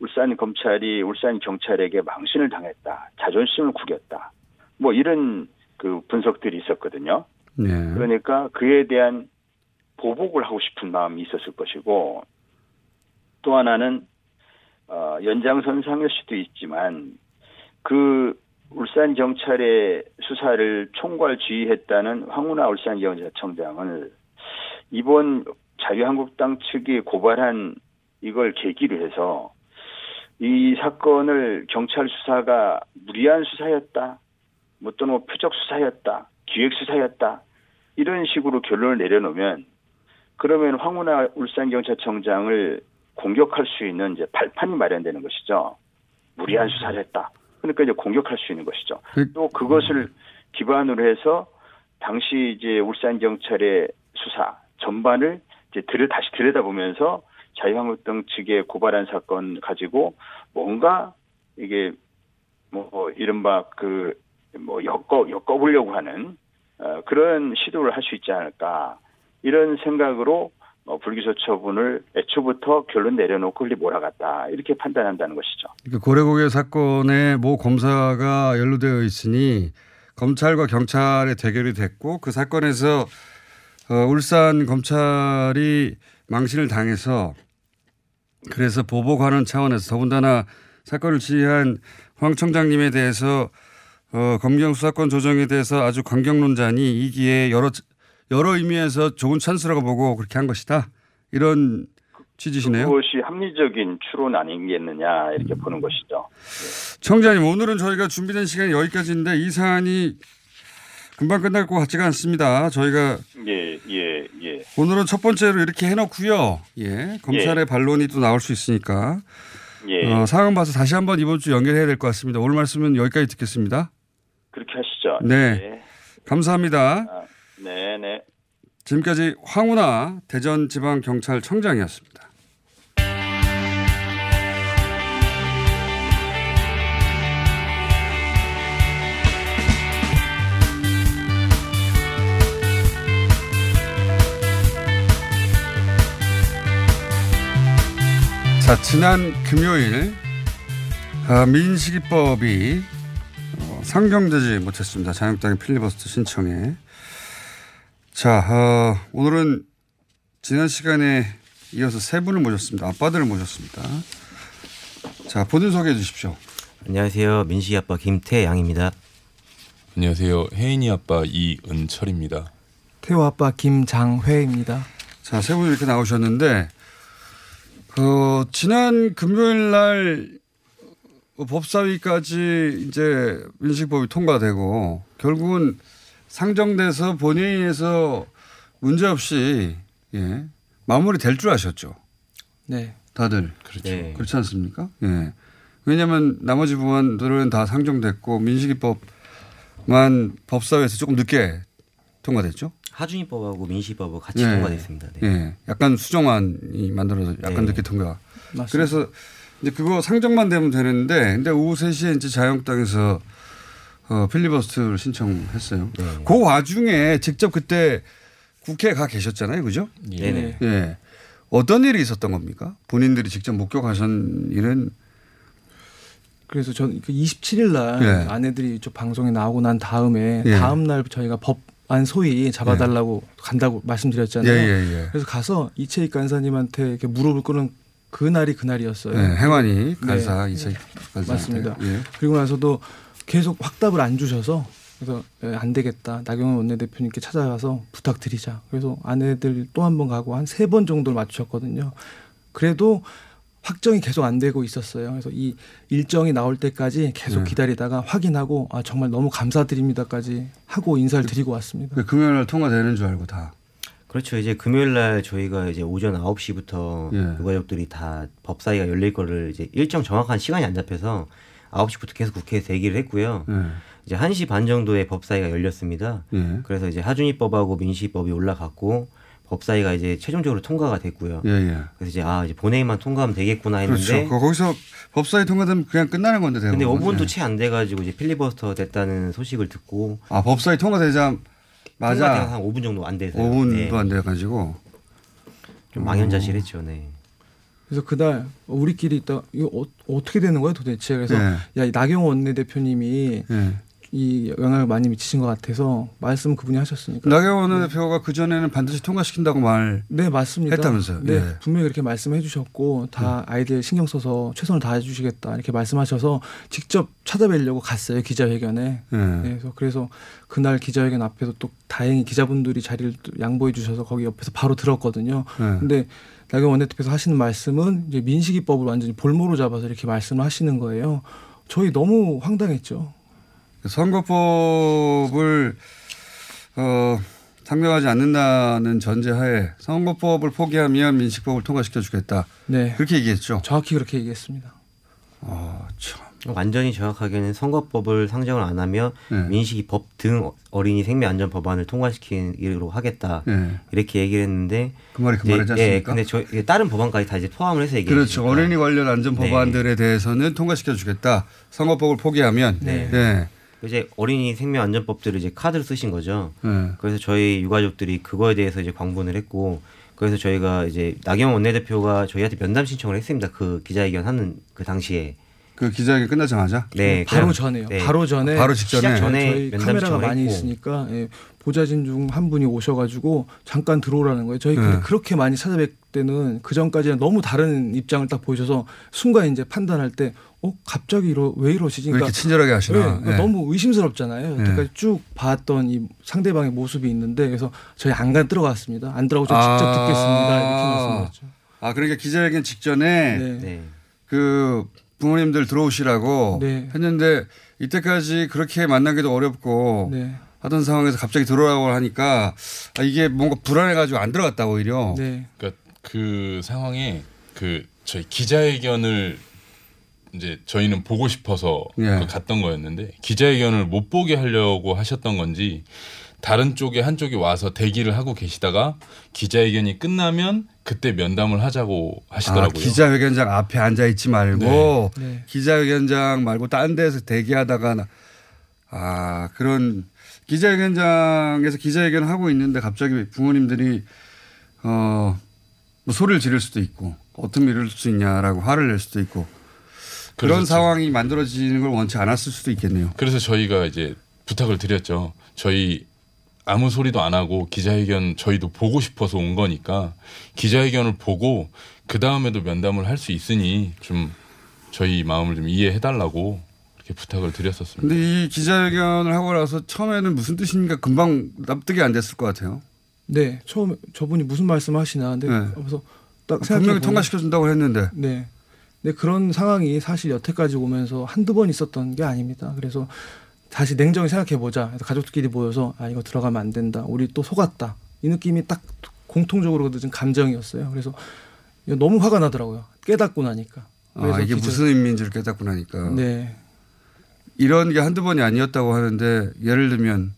울산 검찰이 울산 경찰에게 망신을 당했다, 자존심을 구겼다, 뭐 이런 그 분석들이 있었거든요. 예. 그러니까 그에 대한 보복을 하고 싶은 마음이 있었을 것이고 또 하나는 어, 연장선상일 수도 있지만 그 울산 경찰의 수사를 총괄 지휘했다는 황운하 울산 경찰청장을 이번 자유한국당 측이 고발한 이걸 계기로 해서 이 사건을 경찰 수사가 무리한 수사였다, 뭐 또는 뭐 표적 수사였다, 기획 수사였다 이런 식으로 결론을 내려놓으면 그러면 황운하 울산경찰청장을 공격할 수 있는 이제 발판이 마련되는 것이죠. 무리한 수사를 했다. 그러니까 이제 공격할 수 있는 것이죠. 또 그것을 기반으로 해서 당시 이제 울산 경찰의 수사 전반을 이제 들여 다시 들여다보면서 자유한국당 측에 고발한 사건 가지고 뭔가 이게 뭐 이른바 그뭐 엮어 엮어보려고 하는 어, 그런 시도를 할 수 있지 않을까 이런 생각으로 어, 불기소 처분을 애초부터 결론 내려놓고 흘리 몰아갔다 이렇게 판단한다는 것이죠. 그 고래고개 사건에 모 검사가 연루되어 있으니 검찰과 경찰의 대결이 됐고 그 사건에서 어, 울산 검찰이 망신을 당해서 그래서 보복하는 차원에서 더군다나 사건을 지휘한 황 청장님에 대해서 어, 검경 수사권 조정에 대해서 아주 강경론자니 이 기회에 여러 여러 의미에서 좋은 찬스라고 보고 그렇게 한 것이다. 이런 취지시네요. 그것이 합리적인 추론 아니겠느냐 이렇게 보는 것이죠. 청장님 오늘은 저희가 준비된 시간이 여기까지인데 이 사안이 금방 끝날 것 같지가 않습니다. 저희가 예, 예, 예. 오늘은 첫 번째로 이렇게 해놓고요. 예, 검찰의 예. 반론이 또 나올 수 있으니까 예. 어, 상황 봐서 다시 한번 이번 주 연결해야 될 것 같습니다. 오늘 말씀은 여기까지 듣겠습니다. 그렇게 하시죠. 네, 예. 감사합니다. 아, 네, 네. 지금까지 황운하 대전지방경찰청장이었습니다. 자, 지난 금요일 아, 민식이법이 어, 상정되지 못했습니다. 자유한국당의 필리버스터 신청에. 자, 어, 오늘은 지난 시간에 이어서 세 분을 모셨습니다. 아빠들을 모셨습니다. 자, 본인 소개해 주십시오. 안녕하세요. 민식이 아빠 김태양입니다. 안녕하세요. 혜인이 아빠 이은철입니다. 태호 아빠 김장회입니다. 자, 세 분이 이렇게 나오셨는데, 그, 지난 금요일 날 법사위까지 이제 민식법이 통과되고, 결국은 상정돼서 본회의에서 문제없이, 예, 마무리 될 줄 아셨죠? 네. 다들. 그렇죠. 네. 그렇지 않습니까? 예. 왜냐하면 나머지 부분들은 다 상정됐고 민식이법만 법사위에서 조금 늦게 통과됐죠. 하준이법하고 민식이법하고 같이 예. 통과됐습니다. 네. 예. 약간 수정안이 만들어서 약간 네. 늦게 통과. 맞습니다. 그래서 이제 그거 상정만 되면 되는데 근데 오후 3시에 이제 자유한국당에서 어, 필리버스트를 신청했어요. 네. 그 와중에 직접 그때 국회에 가 계셨잖아요. 그죠? 네네. 예. 어떤 일이 있었던 겁니까? 본인들이 직접 목격하신 일은 그래서 전 27일 날 예. 아내들이 저 방송에 나오고 난 다음에 예. 다음 날 저희가 법 안 소위 잡아달라고 간다고 말씀드렸잖아요. 예, 예, 예. 그래서 가서 이채익 간사님한테 이렇게 무릎을 꿇은 그 날이 그 날이었어요. 네, 행완이 간사 이채익 간사한테. 맞습니다. 예. 그리고 나서도 계속 확답을 안 주셔서 그래서 예, 안 되겠다. 나경원 원내대표님께 찾아가서 부탁드리자. 그래서 아내들 또 한 번 가고 한 세 번 정도를 맞추셨거든요. 그래도 확정이 계속 안 되고 있었어요. 그래서 이 일정이 나올 때까지 계속 네. 기다리다가 확인하고 아 정말 너무 감사드립니다까지 하고 인사를 드리고 왔습니다. 그 금요일 날 통과되는 줄 알고 다. 그렇죠. 이제 금요일 날 저희가 이제 오전 9시부터 예. 유가족들이 다 법사위가 열릴 거를 이제 일정 정확한 시간이 안 잡혀서 9시부터 계속 국회에서 대기를 했고요. 예. 이제 1시 반 정도에 법사위가 열렸습니다. 예. 그래서 이제 하준이법하고 민시법이 올라갔고 법사위가 이제 최종적으로 통과가 됐고요. 예, 예. 그래서 이제 아 이제 본회의만 통과하면 되겠구나 했는데 그렇죠. 거- 거기서 법사위 통과되면 그냥 끝나는 건데 대부분. 근데 5분도 예. 채안 돼가지고 이제 필리버스터 됐다는 소식을 듣고 아 법사위 통과되자 맞아. 한 5분 정도 안 돼서 5분도 네. 안 돼가지고 좀 망연자실했죠. 네. 그래서 그날 우리끼리 있다 이거 어, 어떻게 되는 거야 도대체 그래서 네. 야이 나경원 원내대표님이 예. 이 영향을 많이 미치신 것 같아서 말씀 그분이 하셨으니까 나경원 대표가 그 전에는 반드시 통과시킨다고 말. 네 맞습니다. 했다면서요? 네 예. 음. 분명히 그렇게 말씀해 주셨고 다 아이들 신경 써서 최선을 다해 주시겠다 이렇게 말씀하셔서 직접 찾아뵈려고 갔어요 기자회견에. 예. 네, 그래서 그래서 그날 기자회견 앞에서 또 다행히 기자분들이 자리를 또 양보해 주셔서 거기 옆에서 바로 들었거든요. 네. 근데 나경원 원내대표에서 하시는 말씀은 이제 민식이법을 완전히 볼모로 잡아서 이렇게 말씀을 하시는 거예요. 저희 너무 황당했죠. 선거법을 어, 상정하지 않는다는 전제하에 선거법을 포기하면 민식법을 통과시켜 주겠다. 네. 그렇게 얘기했죠. 정확히 그렇게 얘기했습니다. 아, 참. 완전히 정확하게는 선거법을 상정을 안 하면 네. 민식이 법 등 어린이 생명 안전 법안을 통과시키기로 하겠다 네. 이렇게 얘기를 했는데 그 말이 그 말이지 예, 않습니까? 근데 저 다른 법안까지 다 이제 포함을 해서 얘기해 그렇죠. 어린이 관련 안전 네. 법안들에 대해서는 통과시켜 주겠다. 선거법을 포기하면. 네. 네. 이제 어린이 생명 안전법들을 이제 카드를 쓰신 거죠. 네. 그래서 저희 유가족들이 그거에 대해서 이제 광분을 했고 그래서 저희가 이제 나경원 원내대표가 저희한테 면담 신청을 했습니다. 그 기자회견 하는 그 당시에. 그 기자회견 끝나자마자 네, 바로 그냥- 전에요. 네. 바로 전에 바로 직전에. 시작 전에 저희 면담 카메라가 많이 했고. 있으니까 예, 보좌진 중 한 분이 오셔가지고 잠깐 들어오라는 거예요. 저희 네. 그렇게 많이 찾아뵐 때는 그 전까지는 너무 다른 입장을 딱 보여줘서 순간 이제 판단할 때 어 갑자기 이러 왜 이러시지? 왜 이렇게 친절하게 하시나? 네, 그러니까 네. 너무 의심스럽잖아요. 네. 그러니까 쭉 봤던 이 상대방의 모습이 있는데 그래서 저희 안간 들어갔습니다. 안 들어가고 저 직접 아. 듣겠습니다. 이렇게 말씀드렸죠. 아, 그러니까 기자회견 직전에 네. 그 부모님들 들어오시라고 네. 했는데 이때까지 그렇게 만나기도 어렵고 네. 하던 상황에서 갑자기 들어오라고 하니까 아, 이게 뭔가 불안해가지고 안 들어갔다 오히려. 네. 그러니까 그 상황에 그 저희 기자회견을 이제 저희는 보고 싶어서 예. 그 갔던 거였는데 기자회견을 못 보게 하려고 하셨던 건지 다른 쪽에 한쪽이 와서 대기를 하고 계시다가 기자회견이 끝나면 그때 면담을 하자고 아, 하시더라고요. 기자회견장 앞에 앉아 있지 말고 네. 네. 기자회견장 말고 딴 데서 대기하다가 나- 아 그런 기자회견장에서 기자회견 하고 있는데 갑자기 부모님들이 어뭐 소리를 지를 수도 있고 어떻게 이럴 수 있냐라고 화를 낼 수도 있고 그런 그래서 상황이 만들어지는 걸 원치 않았을 수도 있겠네요. 그래서 저희가 이제 부탁을 드렸죠. 저희 아무 소리도 안 하고 기자회견 저희도 보고 싶어서 온 거니까 기자회견을 보고 그 다음에도 면담을 할 수 있으니 좀 저희 마음을 좀 이해해 달라고 이렇게 부탁을 드렸었습니다. 근데 이 기자회견을 하고 나서 처음에는 무슨 뜻인가 금방 납득이 안 됐을 것 같아요. 네, 처음에 저분이 무슨 말씀하시나 근데 네. 그래서 딱 분명히 생각해 통과시켜 준다고 했는데 네. 근데 그런 상황이 사실 여태까지 오면서 한두 번 있었던 게 아닙니다. 그래서 다시 냉정히 생각해 보자. 그래서 가족들끼리 모여서 아 이거 들어가면 안 된다. 우리 또 속았다. 이 느낌이 딱 공통적으로 느낀 감정이었어요. 그래서 너무 화가 나더라고요. 깨닫고 나니까. 아, 이게 기자- 무슨 의미인지를 깨닫고 나니까. 네. 이런 게 한두 번이 아니었다고 하는데 예를 들면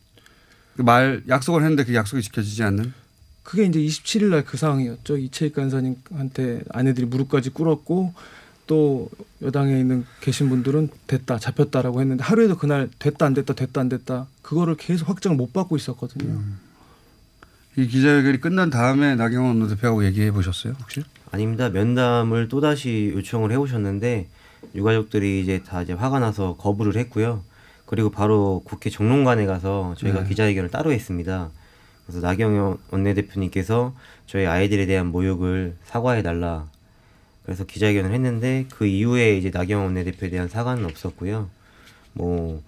그 말 약속을 했는데 그 약속이 지켜지지 않는 그게 이제 27일 날 그 상황이었죠. 이채익 간사님한테 아내들이 무릎까지 꿇었고 또 여당에 있는 계신 분들은 됐다 잡혔다라고 했는데 하루에도 그날 됐다 안 됐다 됐다 안 됐다 그거를 계속 확정을 못 받고 있었거든요. 이 기자회견이 끝난 다음에 나경원 원내대표하고 얘기해 보셨어요 혹시? 아닙니다. 면담을 또 다시 요청을 해오셨는데 유가족들이 이제 다 이제 화가 나서 거부를 했고요. 그리고 바로 국회 정론관에 가서 저희가 네. 기자회견을 따로 했습니다. 그래서 나경원 원내대표님께서 저희 아이들에 대한 모욕을 사과해 달라. 그래서 기자회견을 했는데 그 이후에 이제 나경원 원내대표에 대한 사과는 없었고요. 뭐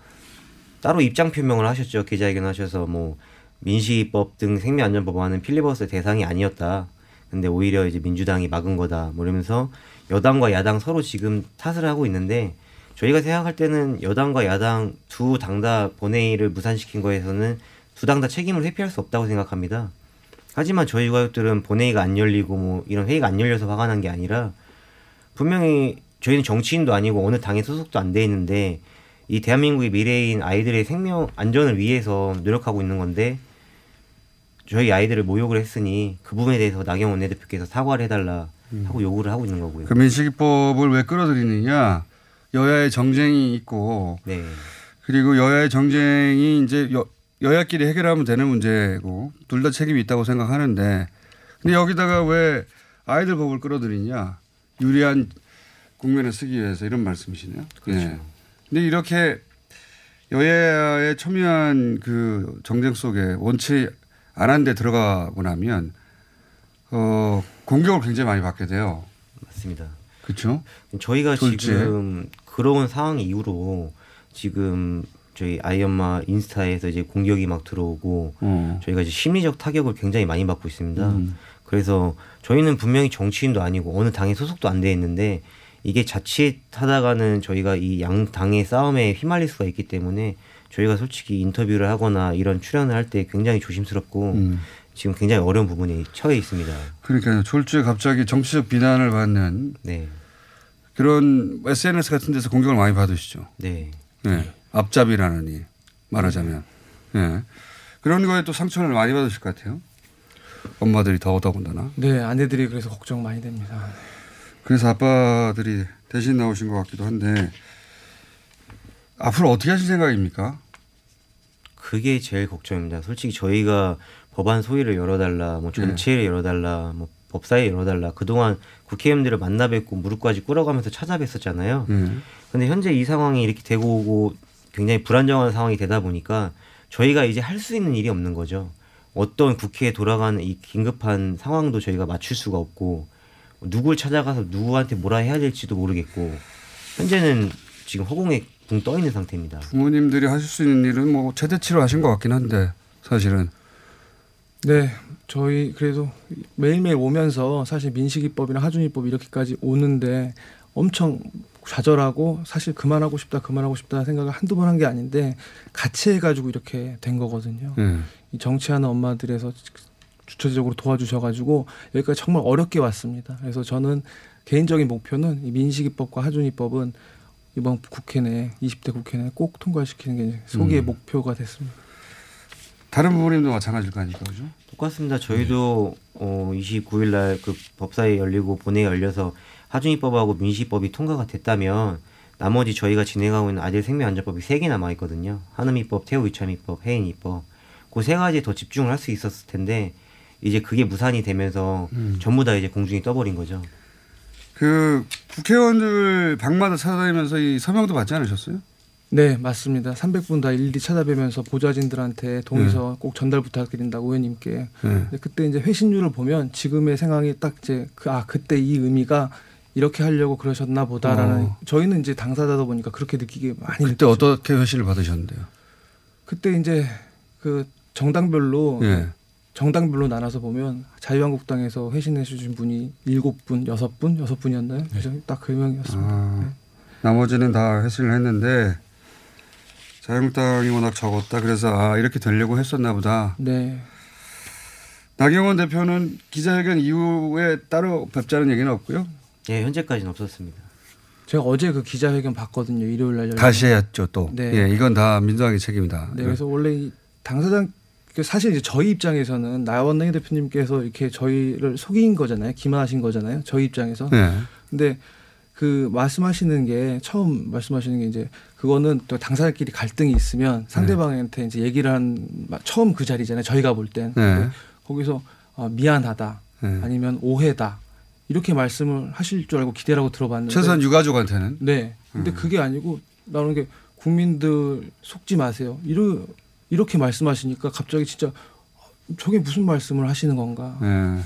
따로 입장 표명을 하셨죠. 기자회견 하셔서 뭐 민식이법 등 생명안전법안은 필리버스터 대상이 아니었다. 근데 오히려 이제 민주당이 막은 거다. 뭐 이러면서 여당과 야당 서로 지금 탓을 하고 있는데 저희가 생각할 때는 여당과 야당 두 당 다 본회의를 무산시킨 거에서는 두 당 다 책임을 회피할 수 없다고 생각합니다. 하지만 저희 가족들은 본회의가 안 열리고 뭐 이런 회의가 안 열려서 화가 난 게 아니라 분명히 저희는 정치인도 아니고 어느 당에 소속도 안 돼 있는데 이 대한민국의 미래인 아이들의 생명 안전을 위해서 노력하고 있는 건데 저희 아이들을 모욕을 했으니 그 부분에 대해서 나경원 원내대표께서 사과를 해달라 하고 요구를 하고 있는 거고요. 그 민식이법을 왜 끌어들이느냐? 여야의 정쟁이 있고 네. 그리고 여야의 정쟁이 이제 여, 여야끼리 해결하면 되는 문제고 둘 다 책임이 있다고 생각하는데 근데 여기다가 왜 아이들 법을 끌어들이냐? 유리한 국면에 쓰기 위해서 이런 말씀이시네요. 그렇죠. 예. 근데 이렇게 여야의 첨예한 그 정쟁 속에 원치 않은 데 들어가고 나면 어 공격을 굉장히 많이 받게 돼요. 맞습니다. 그렇죠? 저희가 졸지에. 지금 그런 상황 이후로 지금 저희 아이 엄마 인스타에서 이제 공격이 막 들어오고 어. 저희가 이제 심리적 타격을 굉장히 많이 받고 있습니다. 음. 그래서 저희는 분명히 정치인도 아니고 어느 당에 소속도 안 돼 있는데 이게 자칫하다가는 저희가 이 양 당의 싸움에 휘말릴 수가 있기 때문에 저희가 솔직히 인터뷰를 하거나 이런 출연을 할 때 굉장히 조심스럽고 음. 지금 굉장히 어려운 부분이 처해 있습니다. 그러니까요. 졸지에 갑자기 정치적 비난을 받는 네. 그런 SNS 같은 데서 공격을 많이 받으시죠. 네. 네. 앞잡이라느니 말하자면. 네. 그런 거에 또 상처를 많이 받으실 것 같아요. 엄마들이 더더군다나. 네, 아내들이 그래서 걱정 많이 됩니다. 그래서 아빠들이 대신 나오신 것 같기도 한데 앞으로 어떻게 하실 생각입니까? 그게 제일 걱정입니다. 솔직히 저희가 법안 소위를 열어달라, 뭐 전체를 열어달라, 뭐 법사위 열어달라. 그동안 국회의원들을 만나 뵙고 무릎까지 꿇어가면서 찾아뵀었잖아요. 음. 근데 현재 이 상황이 이렇게 되고 오고 굉장히 불안정한 상황이 되다 보니까 저희가 이제 할 수 있는 일이 없는 거죠. 어떤 국회에 돌아가는 이 긴급한 상황도 저희가 맞출 수가 없고 누굴 찾아가서 누구한테 뭐라 해야 될지도 모르겠고 현재는 지금 허공에 붕 떠 있는 상태입니다. 부모님들이 하실 수 있는 일은 뭐 최대치로 하신 것 같긴 한데 사실은 네, 저희 그래도 매일매일 오면서 사실 민식이법이나 하준이법 이렇게까지 오는데 엄청 좌절하고 사실 그만하고 싶다 그만하고 싶다 생각을 한두 번 한 게 아닌데 같이 해가지고 이렇게 된 거거든요. 네. 이 정치하는 엄마들에서 주체적으로 도와주셔가지고 여기까지 정말 어렵게 왔습니다. 그래서 저는 개인적인 목표는 이 민식이법과 하준이법은 이번 국회 내 20대 국회 내꼭 통과시키는 게 소기의 음. 목표가 됐습니다. 다른 부모님도 마찬가지일 거 아닙니까, 그죠? 똑같습니다. 저희도 어 29일 날 그 법사위 열리고 본회의 열려서 하준이법하고 민식이법이 통과가 됐다면 나머지 저희가 진행하고 있는 아들 생명안전법이 세 개 남아 있거든요. 한음이법, 태우이참이법, 해인이법. 그세 가지에 더 집중을 할 수 있었을 텐데 이제 그게 무산이 되면서 음. 전부 다 이제 공중이 떠버린 거죠. 그 국회의원들 방마다 찾아다니면서 이 서명도 받지 않으셨어요? 네, 맞습니다. 300분 다 일일이 찾아뵈면서 보좌진들한테 동의서 꼭 전달 부탁드린다고 의원님께. 네. 그때 이제 회신율을 보면 지금의 상황이 딱 이제 그, 아 그때 이 의미가 이렇게 하려고 그러셨나 보다라는 어. 저희는 이제 당사자다 보니까 그렇게 느끼게 많이 그때 어떻게 회신을 받으셨는데요? 그때 이제 그 정당별로 예. 정당별로 나눠서 보면 자유한국당에서 회신해 주신 분이 일곱 분, 여섯 분, 여섯 분이었나요? 그죠? 딱 그 명이었습니다. 아, 나머지는 다 회신을 했는데 자유한국당이 워낙 적었다. 그래서 아 이렇게 되려고 했었나 보다. 네. 나경원 대표는 기자회견 이후에 따로 뵙자는 얘기는 없고요. 예, 현재까지는 없었습니다. 제가 어제 그 기자회견 봤거든요. 일요일 날 열린 다시 했죠 또. 네. 예, 이건 다 민주당의 책임이다. 네, 그래서 원래 이 당사장 그 사실 이제 저희 입장에서는 나원내 대표님께서 이렇게 저희를 속인 거잖아요. 기만하신 거잖아요. 저희 입장에서. 네. 근데 그 말씀하시는 게 처음 말씀하시는 게 이제 그거는 또 당사자끼리 갈등이 있으면 상대방한테 이제 얘기를 한 마- 처음 그 자리잖아요. 저희가 볼 땐. 네. 거기서 아, 미안하다 네. 아니면 오해다 이렇게 말씀을 하실 줄 알고 기대라고 들어봤는데 최소한 유가족한테는. 네. 근데 음. 그게 아니고 나오는 게 국민들 속지 마세요. 이러, 이렇게 말씀하시니까 갑자기 진짜 저게 무슨 말씀을 하시는 건가. 예.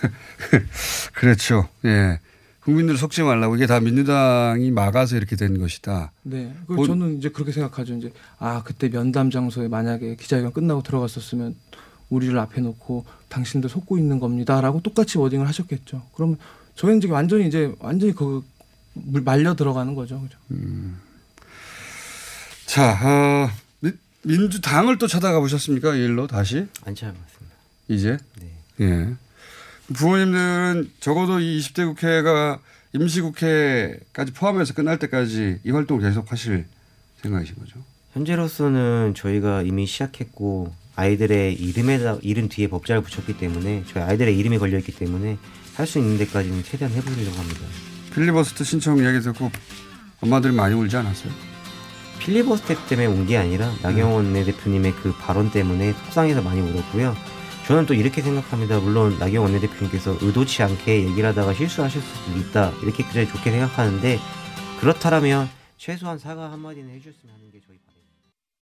그렇죠. 예. 국민들 속지 말라고 이게 다 민주당이 막아서 이렇게 된 것이다. 네. 그 본- 저는 이제 그렇게 생각하죠. 이제 아 그때 면담 장소에 만약에 기자회견 끝나고 들어갔었으면 우리를 앞에 놓고 당신들 속고 있는 겁니다라고 똑같이 워딩을 하셨겠죠. 그러면 저희는 이제 완전히 이제 완전히 그 물- 말려 들어가는 거죠. 그죠? 자, 어, 민- 민주당을 또 찾아가 보셨습니까? 이 일로 다시? 안 찾아봤습니다. 이제? 네. 예. 부모님들은 적어도 이 20대 국회가 임시국회까지 포함해서 끝날 때까지 이 활동을 계속 하실 생각이신 거죠? 현재로서는 저희가 이미 시작했고 아이들의 이름에다 이름 뒤에 법자를 붙였기 때문에 저희 아이들의 이름이 걸려 있기 때문에 할 수 있는 데까지는 최대한 해보려고 합니다. 필리버스터 신청 이야기 듣고 엄마들이 많이 울지 않았어요? 필리버스터 때문에 온 게 아니라 나경원 원내대표님의 그 발언 때문에 속상해서 많이 울었고요. 저는 또 이렇게 생각합니다. 물론 나경원 원내대표님께서 의도치 않게 얘기를 하다가 실수하실 수도 있다. 이렇게 그래 좋게 생각하는데 그렇다면 최소한 사과 한마디는 해주셨으면 저희